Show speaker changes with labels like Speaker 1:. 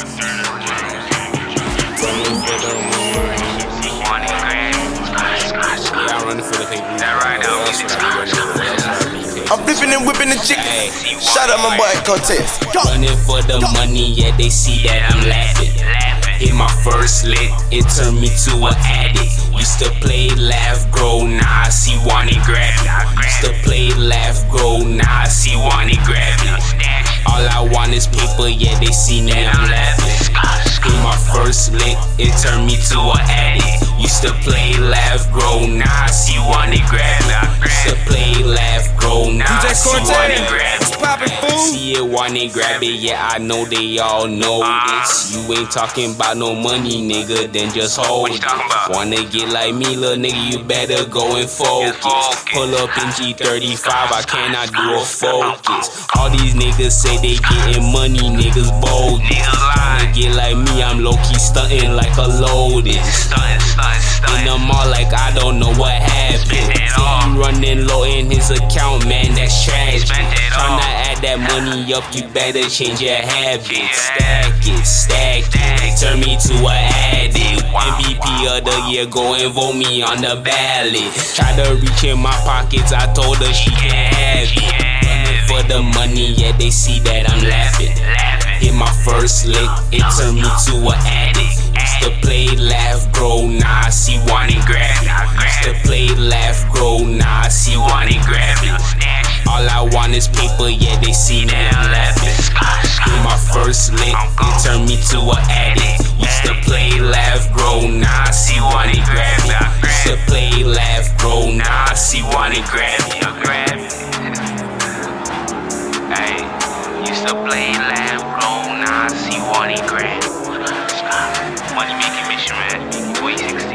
Speaker 1: I'm flipping and whipping the chick. Shout out my boy Cortez.
Speaker 2: Running for the money, yeah, they see that I'm laughing. Hit my first lick, it turned me to an addict. Used to play, laugh, grow, now I see one grab. Used to play, laugh, grow, now Want is paper, yeah, they see me, I'm laughing. Hit my first lick, it turned me to an addict. Used to play, laugh, grow, now I see one grab it. Used to play, laugh, grow, now I see one grab it. See it, wanna grab it, yeah, I know they all know this. You ain't talking about no money, nigga, then just hold it. Wanna get like me, little nigga, you better go and focus. Pull up in G35, I cannot do a focus. All these niggas say they getting money, niggas bogus. Wanna get like me, I'm low key stunting like a lotus. In the mall, like I don't know what happened. He low in his account, man, that's tragic. Tryna add that money up, you better change your habits. Stack it, stack it, turn me to a addict. MVP of the year, go and vote me on the ballot. Try to reach in my pockets, I told her she can't have it. Running for the money, yeah, they see that I'm laughing. Hit my first lick, it turned me to an addict. Used to play, laugh, grow, now I see one I see one and grab it. All I want is paper, yeah, they see that I'm laughing. Hit my first lick, it turned me to an addict. Used to play, laugh, grow, I see one and grab it. Used to play, laugh, grow, I see one and grab it.
Speaker 3: Hey, used to play laugh, grow, now I see one and grab. Money making mission, man. 360.